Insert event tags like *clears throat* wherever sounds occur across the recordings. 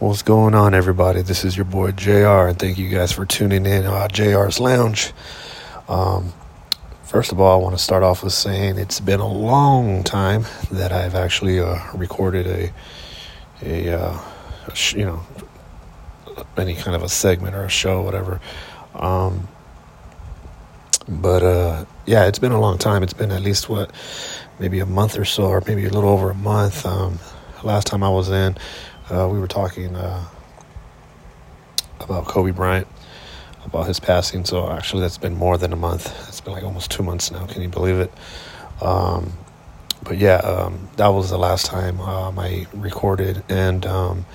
What's going on, everybody? This is your boy JR, and thank you guys for tuning in uh, JR's Lounge. Um, first of all, I want to start off with saying it's been a long time that I've actually uh, recorded a, a, uh, a sh- you know, any kind of a segment or a show, whatever. Um, but uh, yeah, it's been a long time. It's been at least what, maybe a month or so, or maybe a little over a month. Um, last time I was in uh, we were talking uh, about Kobe Bryant, about his passing. So actually, that's been more than a month. It's been like almost two months now. Can you believe it? Um, but yeah, um, that was the last time um, I recorded, and um,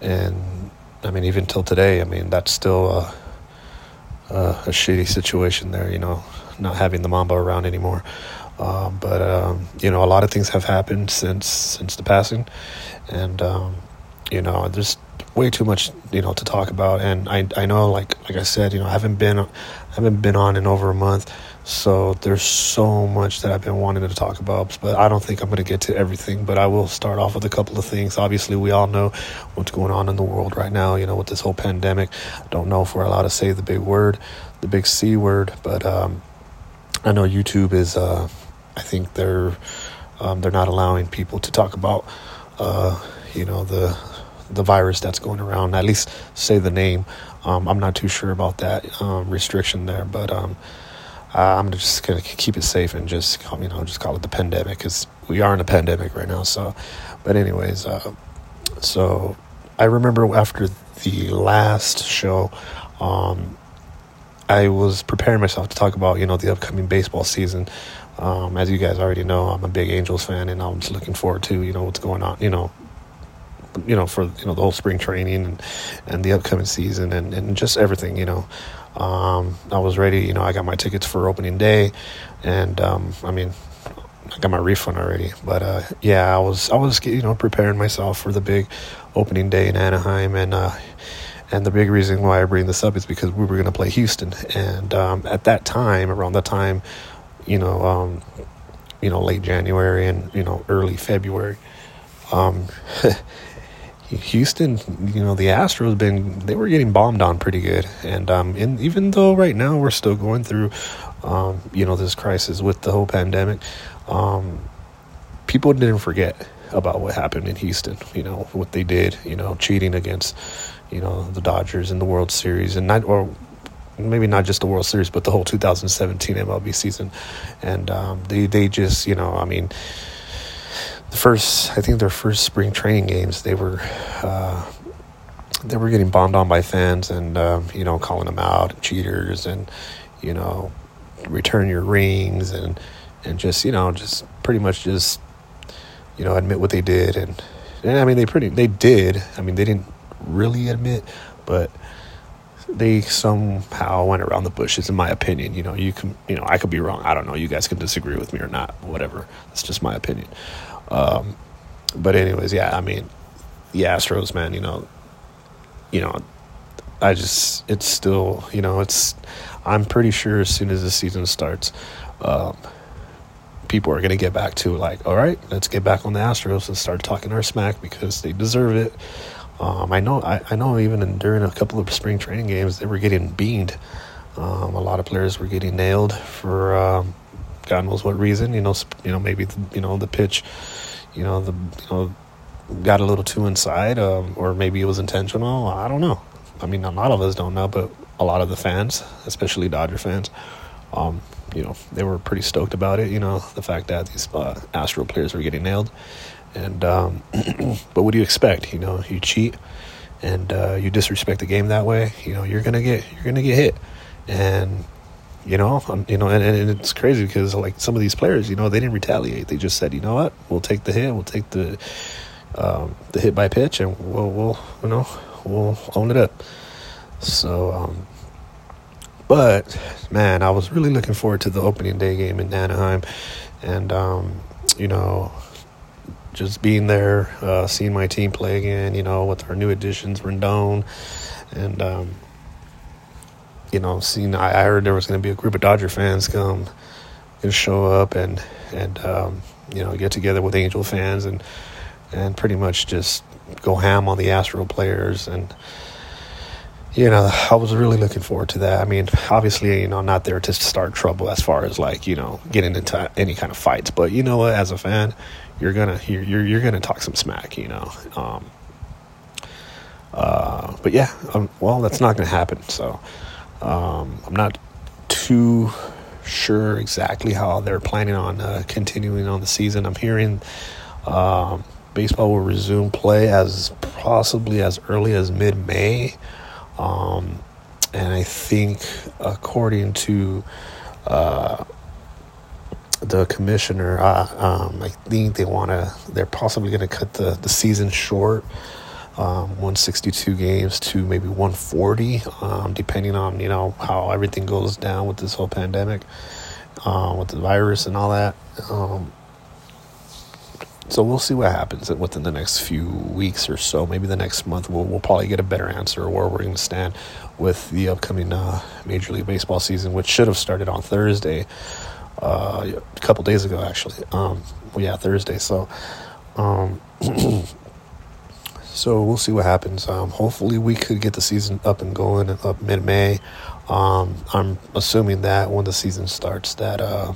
and I mean, even till today, I mean, that's still a, a, a shitty situation there. You know, not having the Mamba around anymore. Um, but um, you know, a lot of things have happened since since the passing, and um, you know, there's way too much, you know, to talk about. And I, I know, like, like I said, you know, I haven't been, I haven't been on in over a month, so there's so much that I've been wanting to talk about. But I don't think I'm going to get to everything. But I will start off with a couple of things. Obviously, we all know what's going on in the world right now. You know, with this whole pandemic. I don't know if we're allowed to say the big word, the big C word, but um, I know YouTube is. Uh, I think they're um, they're not allowing people to talk about. Uh, you know the the virus that's going around. At least say the name. Um, I'm not too sure about that um, restriction there, but um, I'm just gonna keep it safe and just you know just call it the pandemic because we are in a pandemic right now. So, but anyways, uh, so I remember after the last show. Um, I was preparing myself to talk about, you know, the upcoming baseball season. Um, as you guys already know, I'm a big Angels fan, and I'm just looking forward to, you know, what's going on, you know, you know, for you know the whole spring training and, and the upcoming season and, and just everything, you know. Um, I was ready, you know, I got my tickets for opening day and um, I mean I got my refund already. But uh, yeah, I was I was you know preparing myself for the big opening day in Anaheim and uh, and the big reason why I bring this up is because we were going to play Houston and um, at that time around that time you know um, you know late January and you know early February um, *laughs* Houston, you know, the Astros been they were getting bombed on pretty good, and um, and even though right now we're still going through, um, you know, this crisis with the whole pandemic, um, people didn't forget about what happened in Houston. You know what they did. You know, cheating against, you know, the Dodgers in the World Series, and not or maybe not just the World Series, but the whole 2017 MLB season, and um, they they just you know, I mean first, I think their first spring training games, they were uh, they were getting bombed on by fans and um, you know calling them out cheaters and you know return your rings and and just you know just pretty much just you know admit what they did. And and I mean they pretty they did. I mean they didn't really admit but they somehow went around the bushes in my opinion. You know you can you know I could be wrong. I don't know. You guys can disagree with me or not. Whatever. It's just my opinion um, but anyways, yeah, I mean, the Astros, man, you know, you know, I just it's still, you know, it's I'm pretty sure as soon as the season starts, um, people are going to get back to like, all right, let's get back on the Astros and start talking our smack because they deserve it. Um, I know, I, I know, even in, during a couple of spring training games, they were getting beamed. Um, a lot of players were getting nailed for um, God knows what reason. You know, you know, maybe the, you know the pitch you know, the you know got a little too inside, um, or maybe it was intentional. I don't know. I mean, a lot of us don't know, but a lot of the fans, especially Dodger fans, um, you know, they were pretty stoked about it. You know, the fact that these uh, Astro players were getting nailed, and um, *clears throat* but what do you expect? You know, you cheat and uh, you disrespect the game that way. You know, you're gonna get you're gonna get hit, and you know, you know, and, and it's crazy because like some of these players, you know, they didn't retaliate. They just said, you know what, we'll take the hit, we'll take the um, the hit by pitch, and we'll we'll you know we'll own it up. So, um, but man, I was really looking forward to the opening day game in Anaheim, and um, you know, just being there, uh, seeing my team play again. You know, with our new additions, Rendon, and um, you know, seen. I, heard there was going to be a group of Dodger fans come and show up and and um, you know get together with Angel fans and and pretty much just go ham on the Astro players and you know, I was really looking forward to that. I mean, obviously, you know, not there to start trouble as far as like, you know, getting into any kind of fights. But you know what, as a fan, you're gonna you're you're, you're gonna talk some smack, you know. Um, uh, but yeah, um, well, that's not gonna happen. So um, I'm not too sure exactly how they're planning on uh, continuing on the season. I'm hearing um, baseball will resume play as possibly as early as mid May. Um, and I think, according to uh, the commissioner, uh, um, I think they want to, they're possibly going to cut the, the season short. Um, 162 games to maybe 140, um, depending on you know how everything goes down with this whole pandemic, uh, with the virus and all that. Um, so we'll see what happens within the next few weeks or so. Maybe the next month we'll, we'll probably get a better answer where we're going to stand with the upcoming uh, Major League Baseball season, which should have started on Thursday, uh, a couple days ago actually. Um, yeah, Thursday. So, um, *clears throat* so we'll see what happens. Um, hopefully, we could get the season up and going up mid May. Um, I'm assuming that when the season starts, that. Uh,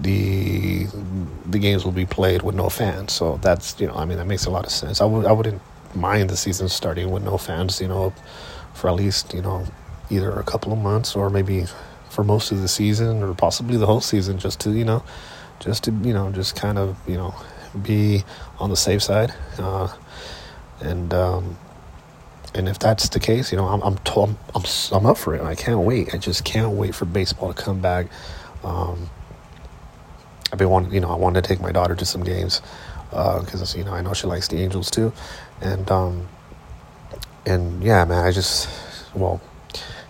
the the games will be played with no fans. So that's you know, I mean, that makes a lot of sense. I would I wouldn't mind the season starting with no fans. You know, for at least you know either a couple of months or maybe for most of the season or possibly the whole season, just to you know, just to you know, just kind of you know be on the safe side. Uh, and um, and if that's the case, you know, I'm I'm, I'm I'm I'm up for it. I can't wait. I just can't wait for baseball to come back. Um, I've been wanting, you know, I wanted to take my daughter to some games because uh, you know I know she likes the Angels too, and um, and yeah, man, I just well,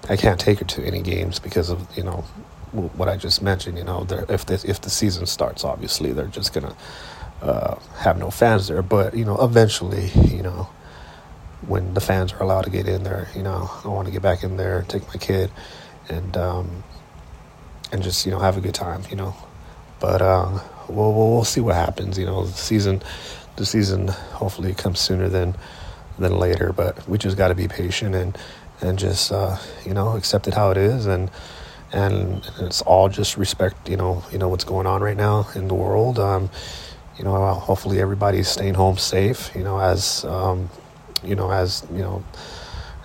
I can't take her to any games because of you know what I just mentioned. You know, if the if the season starts, obviously they're just gonna uh, have no fans there. But you know, eventually, you know, when the fans are allowed to get in there, you know, I want to get back in there, take my kid, and um, and just you know have a good time. You know, but uh, we'll, we'll, we'll see what happens. You know, the season the season hopefully comes sooner than than later. But we just got to be patient and and just uh, you know accept it how it is and and it's all just respect. You know, you know what's going on right now in the world. Um, you know, hopefully everybody's staying home safe. You know, as um, you know, as you know,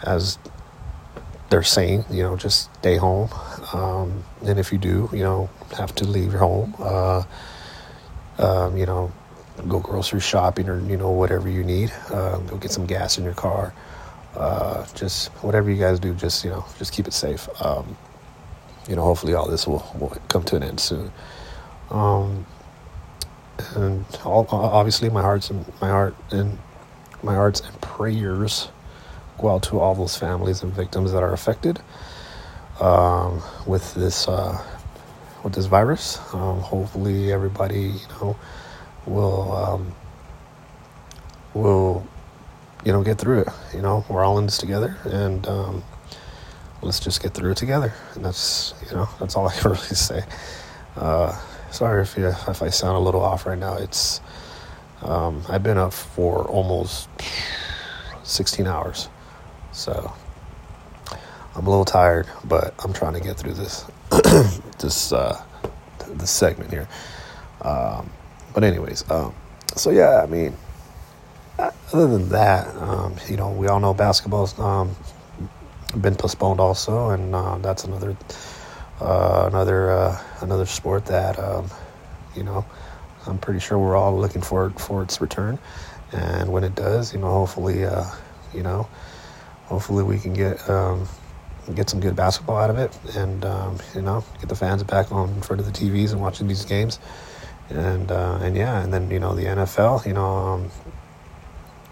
as they're saying, you know, just stay home. Um, and if you do, you know, have to leave your home, uh, um, you know, go grocery shopping or, you know, whatever you need. Uh, go get some gas in your car. Uh, just whatever you guys do, just, you know, just keep it safe. Um, you know, hopefully all this will, will come to an end soon. And obviously my heart's and my heart and my hearts and prayers go out to all those families and victims that are affected um, with this uh, with this virus. Um, hopefully, everybody you know will um, will you know get through it. You know, we're all in this together, and um, let's just get through it together. And that's you know that's all I *laughs* can really say. Uh, sorry if you, if I sound a little off right now. It's um, I've been up for almost 16 hours. So I'm a little tired, but I'm trying to get through this *clears throat* this uh, this segment here. Um, but anyways, um, so yeah, I mean, other than that, um, you know, we all know basketball's um, been postponed also, and uh, that's another uh, another uh, another sport that um, you know I'm pretty sure we're all looking for for its return, and when it does, you know, hopefully, uh, you know hopefully we can get um, get some good basketball out of it, and um, you know get the fans back on in front of the TVs and watching these games, and uh, and yeah, and then you know the NFL, you know, um,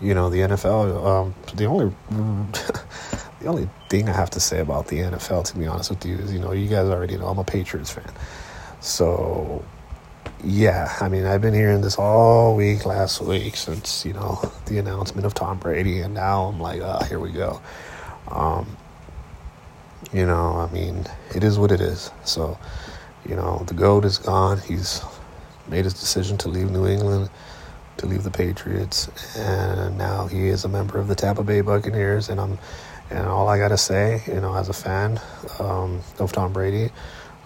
you know the NFL. Um, the only *laughs* the only thing I have to say about the NFL, to be honest with you, is you know you guys already know I'm a Patriots fan, so yeah, I mean, I've been hearing this all week last week since, you know, the announcement of Tom Brady, and now I'm like, ah, oh, here we go. Um, you know, I mean, it is what it is. So, you know, the GOAT is gone. He's made his decision to leave New England. to leave the Patriots, and now he is a member of the Tampa Bay Buccaneers. And I'm, and all I gotta say, you know, as a fan um, of Tom Brady,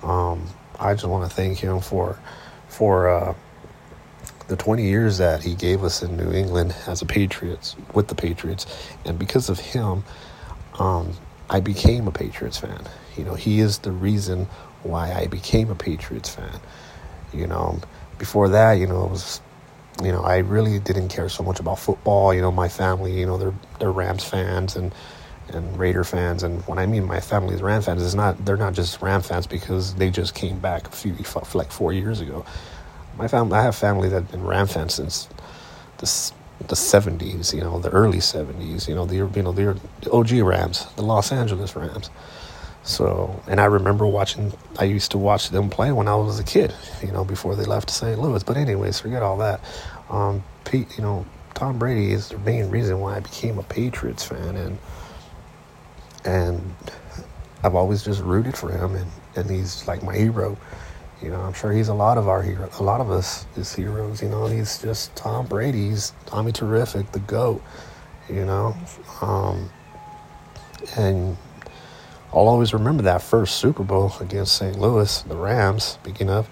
um, I just want to thank him for for uh, the 20 years that he gave us in New England as a Patriots with the Patriots, and because of him, um, I became a Patriots fan. You know, he is the reason why I became a Patriots fan. You know, before that, you know, it was you know, I really didn't care so much about football. You know, my family, you know, they're they're Rams fans and and Raider fans. And when I mean my family is Ram fans, it's not they're not just Ram fans because they just came back a few like four years ago. My family, I have family that have been Ram fans since the the seventies. You know, the early seventies. You know, the you know the OG Rams, the Los Angeles Rams. So, and I remember watching, I used to watch them play when I was a kid, you know, before they left to St. Louis. But, anyways, forget all that. Um, Pete, you know, Tom Brady is the main reason why I became a Patriots fan. And, and I've always just rooted for him. And, and he's like my hero. You know, I'm sure he's a lot of our hero, a lot of us is heroes. You know, he's just Tom Brady. He's Tommy Terrific, the GOAT, you know. Um, and I'll always remember that first Super Bowl against St. Louis, the Rams. Speaking of,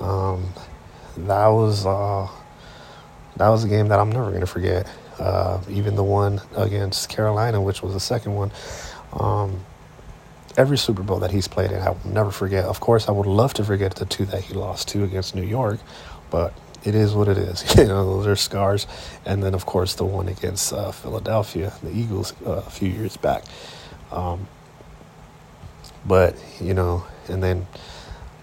um, that was uh, that was a game that I'm never going to forget. Uh, even the one against Carolina, which was the second one. Um, every Super Bowl that he's played in, I will never forget. Of course, I would love to forget the two that he lost to against New York, but it is what it is. *laughs* you know, those are scars. And then, of course, the one against uh, Philadelphia, the Eagles, uh, a few years back. Um, but you know, and then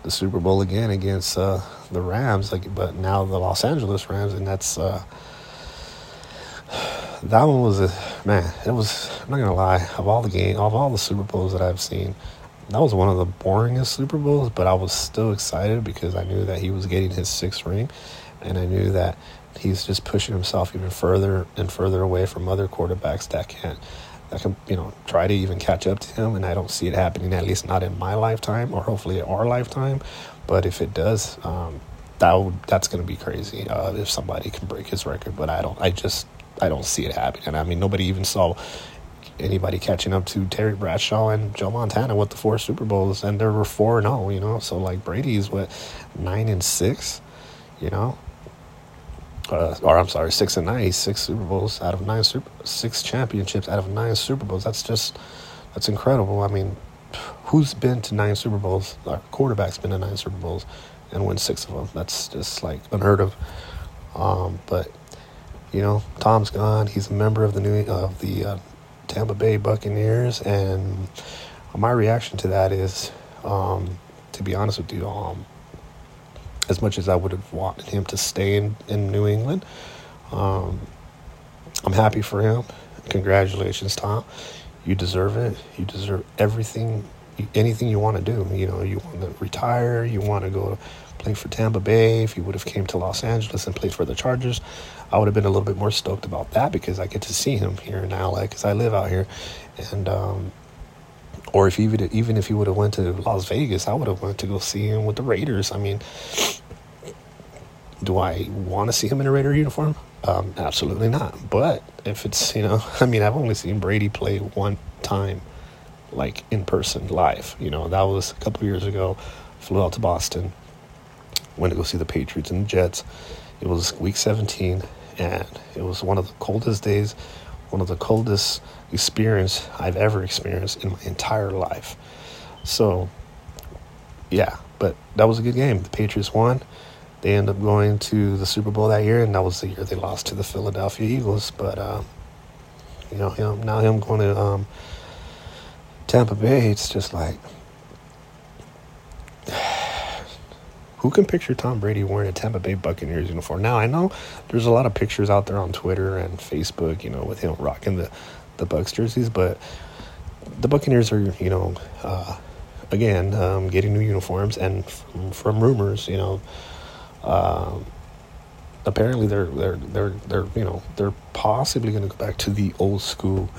the Super Bowl again against uh, the Rams, like, but now the Los Angeles Rams, and that's uh, that one was a man. It was I'm not gonna lie, of all the game, of all the Super Bowls that I've seen, that was one of the boringest Super Bowls. But I was still excited because I knew that he was getting his sixth ring, and I knew that he's just pushing himself even further and further away from other quarterbacks that can't that can you know try to even catch up to him and i don't see it happening at least not in my lifetime or hopefully in our lifetime but if it does um, that would, that's going to be crazy uh, if somebody can break his record but i don't i just i don't see it happening i mean nobody even saw anybody catching up to Terry Bradshaw and Joe Montana with the four Super Bowls, and there were four and zero. Oh, you know, so like Brady's what nine and six, you know, uh, or I'm sorry, six and nine, six Super Bowls out of nine Super, six championships out of nine Super Bowls. That's just that's incredible. I mean, who's been to nine Super Bowls? Our quarterback's been to nine Super Bowls and win six of them. That's just like unheard of. Um, but you know, Tom's gone. He's a member of the new of the uh, Tampa Bay Buccaneers, and my reaction to that is, um, to be honest with you, um, as much as I would have wanted him to stay in, in New England. Um, I'm happy for him. Congratulations, Tom. You deserve it. You deserve everything, anything you want to do. You know, you want to retire. You want to go play for Tampa Bay. If you would have came to Los Angeles and played for the Chargers, I would have been a little bit more stoked about that because I get to see him here in LA because I live out here, and um, or if even even if he would have went to Las Vegas, I would have went to go see him with the Raiders. I mean, do I want to see him in a Raider uniform? Um, absolutely not. But if it's you know, *laughs* I mean, I've only seen Brady play one time, like in person, live. You know, that was a couple years ago. Flew out to Boston, went to go see the Patriots and the Jets. It was week 17, and it was one of the coldest days, one of the coldest experience I've ever experienced in my entire life. So, yeah, but that was a good game. The Patriots won. They ended up going to the Super Bowl that year, and that was the year they lost to the Philadelphia Eagles. But uh, you know, him now him going to um, Tampa Bay, it's just like who can picture Tom Brady wearing a Tampa Bay Buccaneers uniform? Now I know there's a lot of pictures out there on Twitter and Facebook, you know, with him rocking the the Bucs jerseys, but the Buccaneers are, you know, uh, again um, getting new uniforms, and from, from rumors, you know, uh, apparently they're they're they're they're you know they're possibly going to go back to the old school.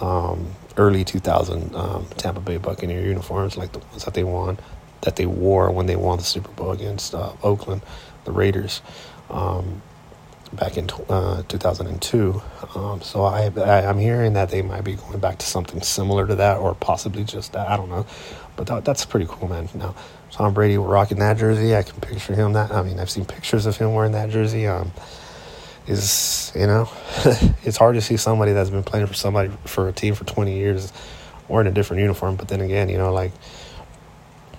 Um, early 2000 um, Tampa Bay Buccaneer uniforms, like the ones that they won, that they wore when they won the Super Bowl against uh, Oakland, the Raiders. Um, back in uh, 2002. Um, so I, I am hearing that they might be going back to something similar to that, or possibly just that. I don't know, but that, that's pretty cool, man. Now Tom Brady rocking that jersey, I can picture him that. I mean, I've seen pictures of him wearing that jersey. Um, is you know, *laughs* it's hard to see somebody that's been playing for somebody for a team for 20 years wearing a different uniform. But then again, you know, like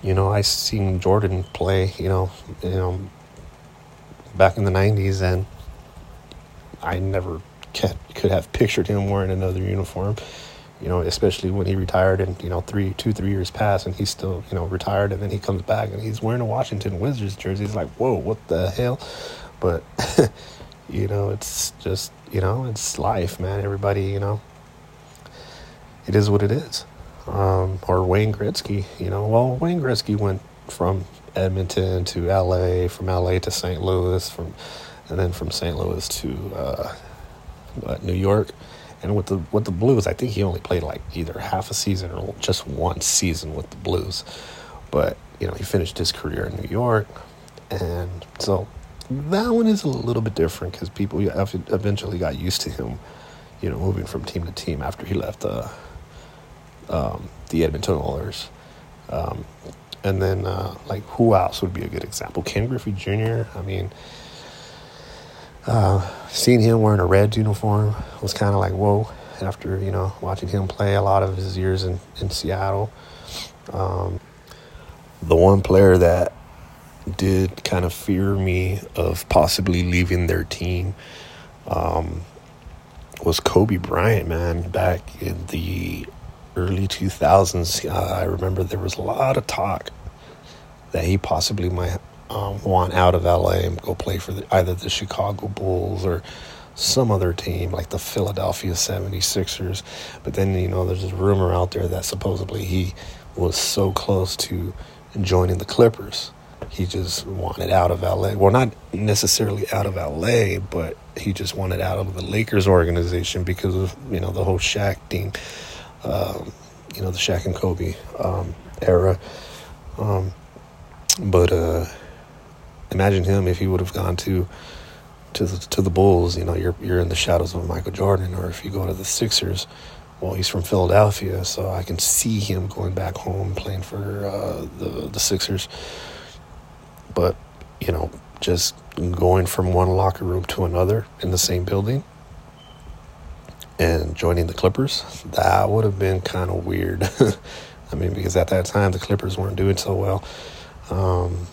you know, I seen Jordan play, you know, you know, back in the '90s, and I never could have pictured him wearing another uniform. You know, especially when he retired, and you know, three, two, three years pass, and he's still, you know, retired, and then he comes back and he's wearing a Washington Wizards jersey. He's like, whoa, what the hell? But *laughs* you know, it's just, you know, it's life, man. Everybody, you know, it is what it is um, or Wayne Gretzky. You know, well, Wayne Gretzky went from Edmonton to LA, from LA to St. Louis, from and then from St. Louis to uh, New York. And with the with the Blues, I think he only played like either half a season or just one season with the Blues. But you know, he finished his career in New York, and so that one is a little bit different because people eventually got used to him, you know, moving from team to team after he left uh, um, the Edmonton Oilers. Um, and then, uh, like, who else would be a good example? Ken Griffey Jr. I mean, uh, seeing him wearing a red uniform was kind of like, whoa, after, you know, watching him play a lot of his years in, in Seattle. Um, the one player that did kind of fear me of possibly leaving their team um, was Kobe Bryant, man, back in the early 2000s, uh, I remember there was a lot of talk that he possibly might um, want out of LA and go play for the, either the Chicago Bulls or some other team like the Philadelphia 76ers. But then, you know, there's a rumor out there that supposedly he was so close to joining the Clippers. He just wanted out of LA. Well, not necessarily out of LA, but he just wanted out of the Lakers organization because of, you know, the whole Shaq thing um, you know, the Shaq and Kobe um, era. Um, but uh, imagine him if he would have gone to to the, to the Bulls. You know, you're you're in the shadows of Michael Jordan, or if you go to the Sixers. Well, he's from Philadelphia, so I can see him going back home playing for uh, the the Sixers. But you know, just going from one locker room to another in the same building and joining the Clippers, that would have been kind of weird. *laughs* I mean, because at that time the Clippers weren't doing so well. Um,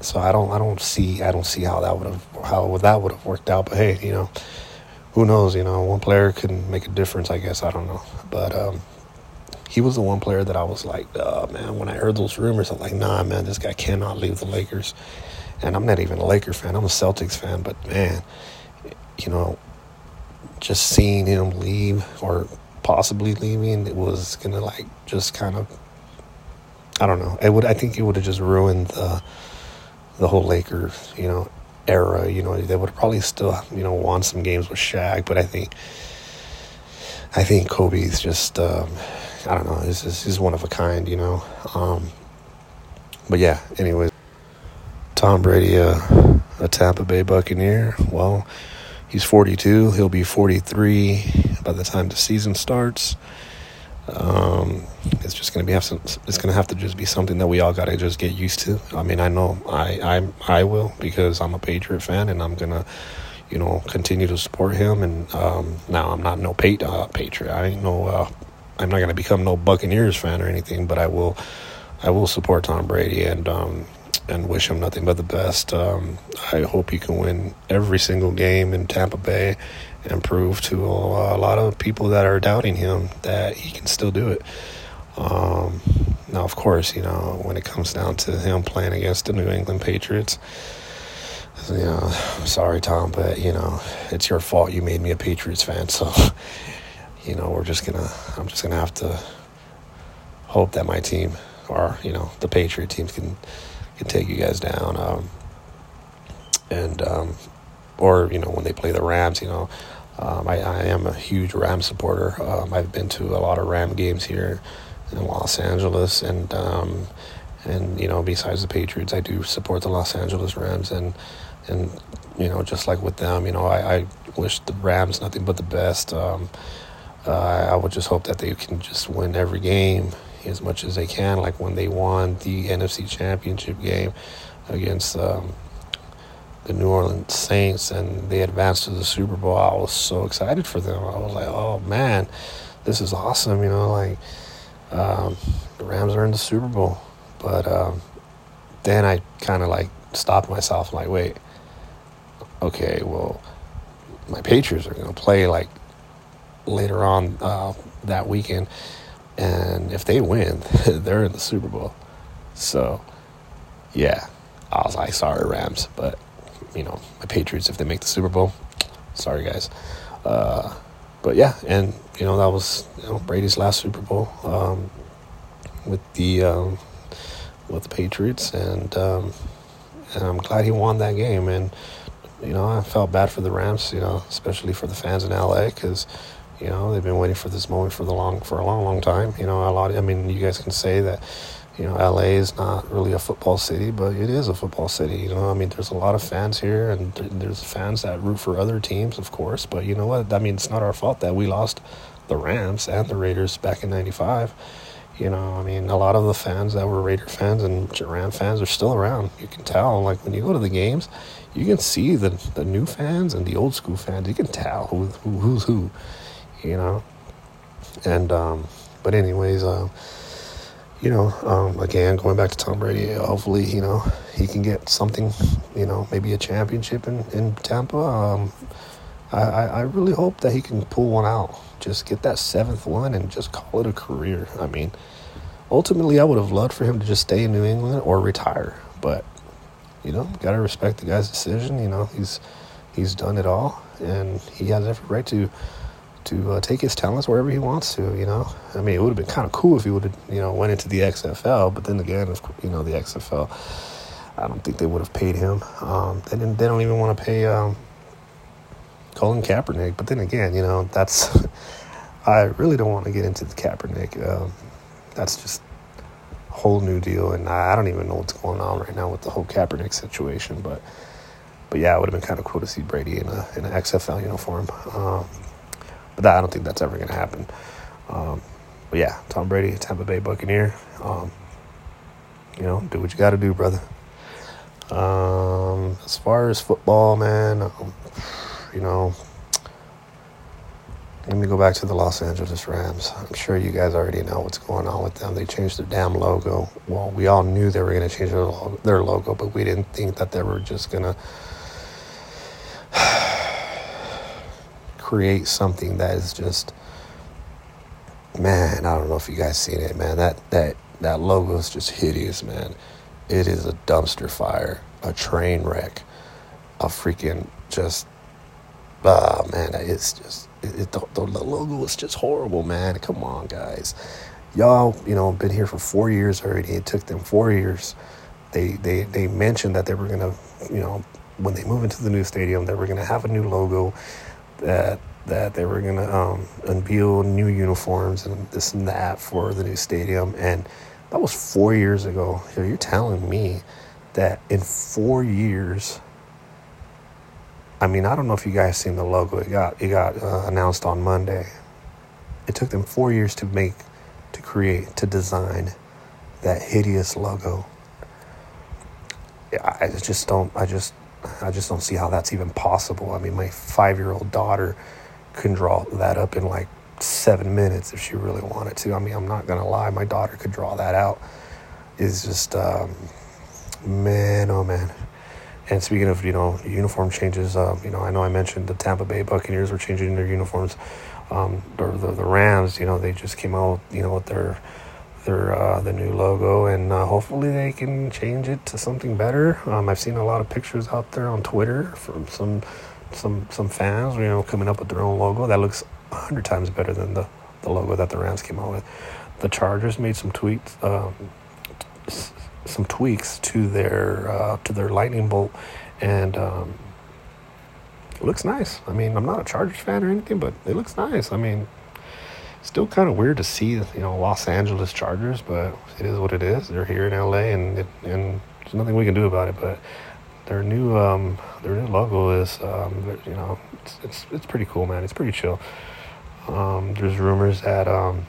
so I don't, I don't see, I don't see how that would have, how that would have worked out. But hey, you know, who knows? You know, one player can make a difference. I guess I don't know, but um, he was the one player that I was like, uh, man. When I heard those rumors, I'm like, nah, man, this guy cannot leave the Lakers. And I'm not even a Laker fan. I'm a Celtics fan. But man, you know, just seeing him leave or possibly leaving, it was gonna like just kind of I don't know. It would I think it would have just ruined the the whole Lakers, you know, era. You know, they would probably still you know won some games with Shaq, but I think I think Kobe's just um, I don't know. He's, he's one of a kind, you know. Um, but yeah, anyways, Tom Brady, uh, a Tampa Bay Buccaneer. Well, He's 42. He'll be 43 by the time the season starts. Um, it's just gonna be have some, it's gonna have to just be something that we all gotta just get used to. I mean, I know I I I will because I'm a Patriot fan and I'm gonna, you know, continue to support him. And um, now I'm not no Pat, uh, Patriot. I ain't no. Uh, I'm not gonna become no Buccaneers fan or anything, but I will. I will support Tom Brady and um, and wish him nothing but the best. Um, I hope he can win every single game in Tampa Bay and prove to a, a, lot of people that are doubting him that he can still do it. Um, now, of course, you know, when it comes down to him playing against the New England Patriots, you know, I'm sorry, Tom, but, you know, it's your fault you made me a Patriots fan. So, *laughs* you know, we're just going to, I'm just going to have to hope that my team or, you know, the Patriot teams can can take you guys down. Um, and um, or you know when they play the Rams, you know, um, I, I, am a huge Ram supporter. Um, I've been to a lot of Ram games here in Los Angeles, and um, and you know besides the Patriots, I do support the Los Angeles Rams, and and you know, just like with them, you know, I, I wish the Rams nothing but the best. Um, uh, I would just hope that they can just win every game as much as they can. Like when they won the NFC Championship game against um, the New Orleans Saints and they advanced to the Super Bowl, I was so excited for them. I was like, oh man, this is awesome. You know, like um, the Rams are in the Super Bowl. But um, then I kind of like stopped myself, like, wait, okay, well, my Patriots are going to play like later on uh, that weekend. And if they win, *laughs* they're in the Super Bowl. So, yeah, I was like, sorry, Rams. But, you know, my Patriots, if they make the Super Bowl, sorry, guys. Uh, but yeah, and, you know, that was you know, Brady's last Super Bowl um, with the. Um, with the Patriots, and, um, and I'm glad he won that game. And you know, I felt bad for the Rams, you know, especially for the fans in LA because you know they've been waiting for this moment for the long for a long, long time. You know, a lot. Of, I mean, you guys can say that. You know, LA is not really a football city, but it is a football city. You know, I mean, there's a lot of fans here, and there's fans that root for other teams, of course. But you know what? I mean, it's not our fault that we lost the Rams and the Raiders back in '95 you know, I mean, a lot of the fans that were Raider fans and Ram fans are still around. You can tell, like when you go to the games, you can see the the new fans and the old school fans. You can tell who, who who's who, you know. And um, but anyways, um, you know, um, again, going back to Tom Brady, hopefully, you know, he can get something, you know, maybe a championship in in Tampa. Um, I, I really hope that he can pull one out just get that seventh one and just call it a career. I mean, ultimately, I would have loved for him to just stay in New England or retire, but you know, gotta respect the guy's decision. You know, he's he's done it all, and he has every right to to uh, take his talents wherever he wants to. You know, I mean, it would have been kind of cool if he would have you know went into the XFL, but then again, you know, the XFL, I don't think they would have paid him. Um, they didn't. They don't even want to pay. Um, Colin Kaepernick. But then again, you know, that's *laughs* I really don't want to get into the Kaepernick. Um, that's just a whole new deal, and I, I don't even know what's going on right now with the whole Kaepernick situation. But but yeah, it would have been kind of cool to see Brady in a in an XFL uniform. Um, but that, I don't think that's ever going to happen. Um, but yeah, Tom Brady, Tampa Bay Buccaneer. Um, you know, do what you got to do, brother. Um, as far as football, man, um, you know, let me go back to the Los Angeles Rams. I'm sure you guys already know what's going on with them. They changed their damn logo. Well, we all knew they were going to change their logo, their logo, but we didn't think that they were just going to create something that is just man, I don't know if you guys seen it, man. That that that logo is just hideous, man. It is a dumpster fire, a train wreck, a freaking just Oh man, it's just it, the, the logo is just horrible, man. Come on, guys, y'all. You know, been here for four years already. It took them four years. They they they mentioned that they were gonna, you know, when they move into the new stadium, they were gonna have a new logo, that that they were gonna um, unveil new uniforms and this and that for the new stadium, and that was four years ago. So you're telling me that in four years I mean, I don't know if you guys seen the logo. It got it got uh, announced on Monday. It took them four years to make, to create, to design that hideous logo. I just don't. I just I just don't see how that's even possible. I mean, my five year old daughter can draw that up in like seven minutes if she really wanted to. I mean, I'm not gonna lie. My daughter could draw that out. Is just um, man, oh man. And speaking of, you know, uniform changes, um, you know, I know I mentioned the Tampa Bay Buccaneers were changing their uniforms. Um, the, the, the Rams, you know, they just came out, you know, with their their uh, the new logo, and uh, hopefully they can change it to something better. Um, I've seen a lot of pictures out there on Twitter from some some some fans, you know, coming up with their own logo that looks a hundred times better than the the logo that the Rams came out with. The Chargers made some tweets. Um, some tweaks to their uh, to their lightning bolt, and um, it looks nice. I mean, I'm not a Chargers fan or anything, but it looks nice. I mean, still kind of weird to see you know Los Angeles Chargers, but it is what it is. They're here in LA, and it, and there's nothing we can do about it. But their new um, their new logo is um, you know it's, it's it's pretty cool, man. It's pretty chill. Um, there's rumors that um,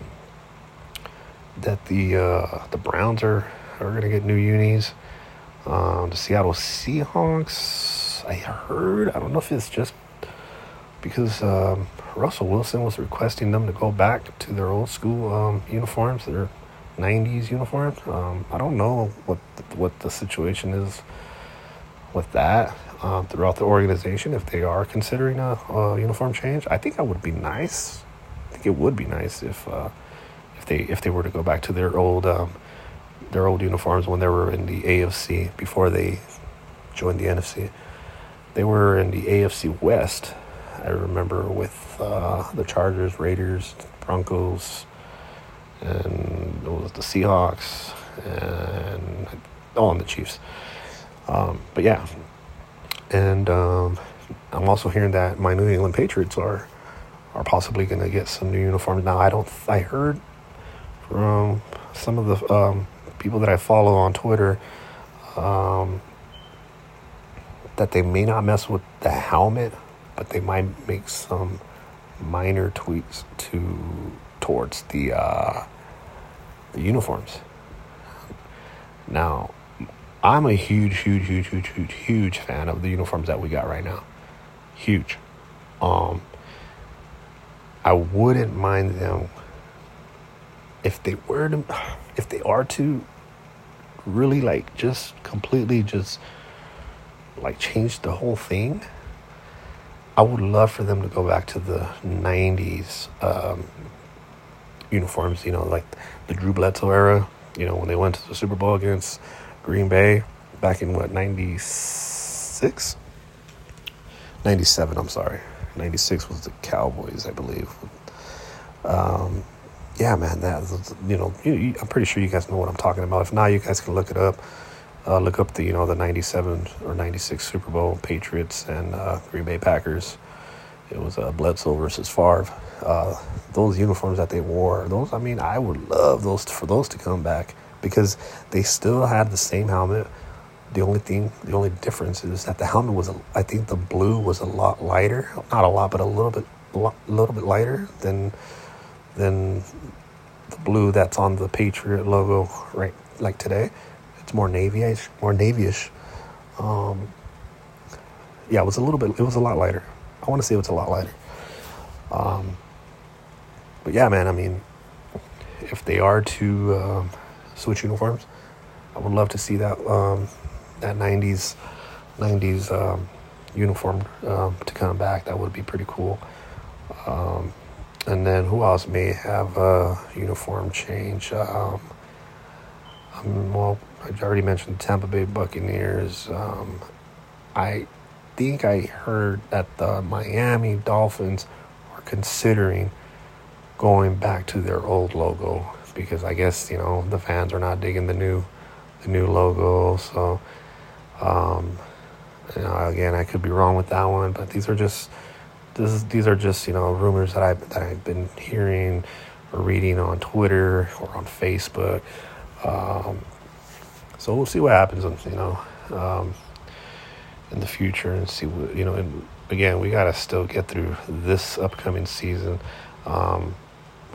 that the uh, the Browns are are gonna get new unis. Um, the Seattle Seahawks, I heard. I don't know if it's just because um, Russell Wilson was requesting them to go back to their old school um, uniforms, their '90s uniforms. Um, I don't know what what the situation is with that um, throughout the organization if they are considering a, a, uniform change. I think that would be nice. I think it would be nice if uh, if they if they were to go back to their old um, their old uniforms when they were in the AFC before they joined the NFC. They were in the AFC West. I remember with uh, the Chargers, Raiders, Broncos, and it was the Seahawks, and oh, and the Chiefs. Um, but yeah, and um, I'm also hearing that my New England Patriots are are possibly going to get some new uniforms. Now I don't. I heard from some of the um, people that I follow on Twitter um, that they may not mess with the helmet, but they might make some minor tweaks to towards the uh, the uniforms. Now, I'm a huge, huge, huge, huge, huge, huge fan of the uniforms that we got right now. Huge. Um, I wouldn't mind them if they were to, if they are to really like just completely just like change the whole thing. I would love for them to go back to the 90s um, uniforms, you know, like the Drew Bledsoe era, you know, when they went to the Super Bowl against Green Bay back in what, 96? 97, I'm sorry. 96 was the Cowboys, I believe. Um, yeah, man, that you know, you, you, I'm pretty sure you guys know what I'm talking about. If not, you guys can look it up. Uh, look up the you know the '97 or '96 Super Bowl Patriots and uh, Green Bay Packers. It was uh, Bledsoe versus Favre. Uh, those uniforms that they wore, those I mean, I would love those for those to come back because they still had the same helmet. The only thing, the only difference is that the helmet was, a, I think, the blue was a lot lighter. Not a lot, but a little bit, a little bit lighter than than the blue that's on the Patriot logo right like today. It's more navyish, more navyish. Um, yeah, it was a little bit. It was a lot lighter. I want to say it was a lot lighter. Um, but yeah, man. I mean, if they are to um, switch uniforms, I would love to see that um, that '90s '90s um, uniform um, to come back. That would be pretty cool. Um, and then who else may have a uniform change? Well, I already mentioned the Tampa Bay Buccaneers. Um, I think I heard that the Miami Dolphins are considering going back to their old logo because I guess you know the fans are not digging the new the new logo. So, um, you know, again, I could be wrong with that one, but these are just this is, these are just you know rumors that I that I've been hearing or reading on Twitter or on Facebook. Um, so we'll see what happens, you know, um, in the future and see what you know. And again, we got to still get through this upcoming season. Um,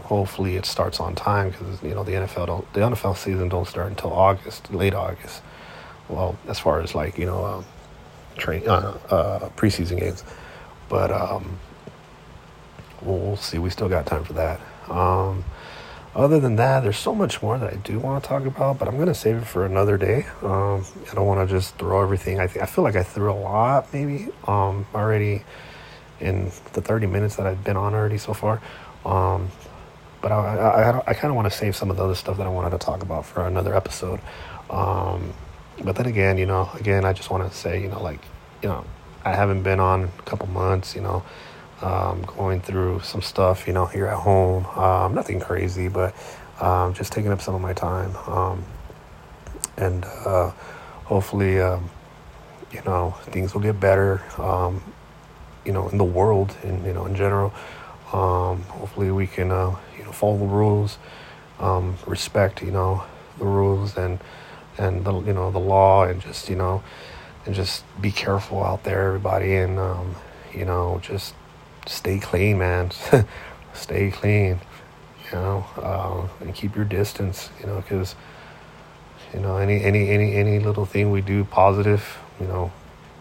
hopefully, it starts on time because you know the NFL don't the NFL season don't start until August, late August. Well, as far as like you know, um, train uh, uh, preseason games. But um, we'll, we'll, see. We still got time for that. Um, other than that, there's so much more that I do want to talk about, but I'm going to save it for another day. Um, I don't want to just throw everything. I, th- I feel like I threw a lot maybe um, already in the 30 minutes that I've been on already so far. Um, but I, I, I kind of want to save some of the other stuff that I wanted to talk about for another episode. Um, but then again, you know, again, I just want to say, you know, like, you know, I haven't been on a couple months, you know, um, going through some stuff, you know, here at home. Um, nothing crazy, but um, just taking up some of my time. Um, and uh, hopefully, um, you know, things will get better, um, you know, in the world and, you know, in general. hopefully we can, uh, you know, follow the rules, respect, you know, the rules and, and the, you know, the law and just, you know, and just be careful out there, everybody, and you know, just stay clean, man. *laughs* stay clean, you know, uh, and keep your distance, you know, because you know any any any any little thing we do positive, you know,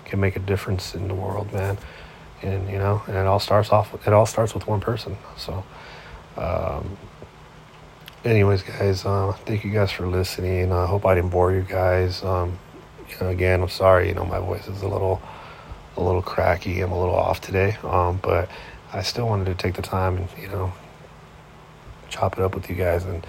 can make a difference in the world, man. And you know, and it all starts off. It all starts with one person. So. Um, anyways, guys, uh, thank you guys for listening. I hope I didn't bore you guys. Um, you know, again, I'm sorry. You know, my voice is a little, a little cracky. I'm a little off today. Um, but I still wanted to take the time and you know, chop it up with you guys and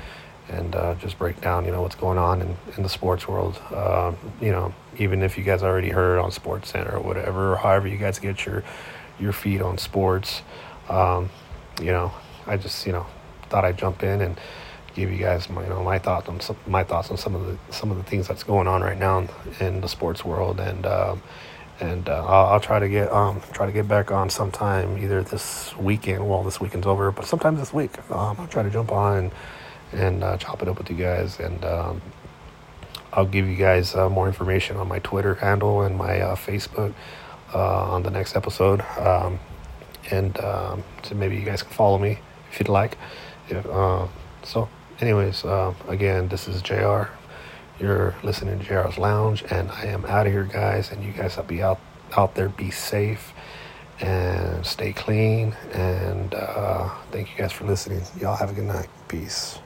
and uh, just break down, you know, what's going on in, in the sports world. Um, you know, even if you guys already heard on Sports Center or whatever, or however you guys get your your feed on sports. Um, you know, I just you know thought I'd jump in and give you guys my you know my thoughts on some, my thoughts on some of the some of the things that's going on right now in, in the sports world and um, and uh, I'll, I'll, try to get um try to get back on sometime either this weekend well this weekend's over but sometime this week. Um, I'll try to jump on and, uh, chop it up with you guys. And um, I'll give you guys uh, more information on my Twitter handle and my uh, Facebook uh, on the next episode. Um, and um, so maybe you guys can follow me if you'd like. If, uh, so anyways, again, this is JR. You're listening to JR's Lounge, and I am out of here, guys. And you guys I'll be out out there, be safe and stay clean. And uh, thank you guys for listening. Y'all have a good night. Peace.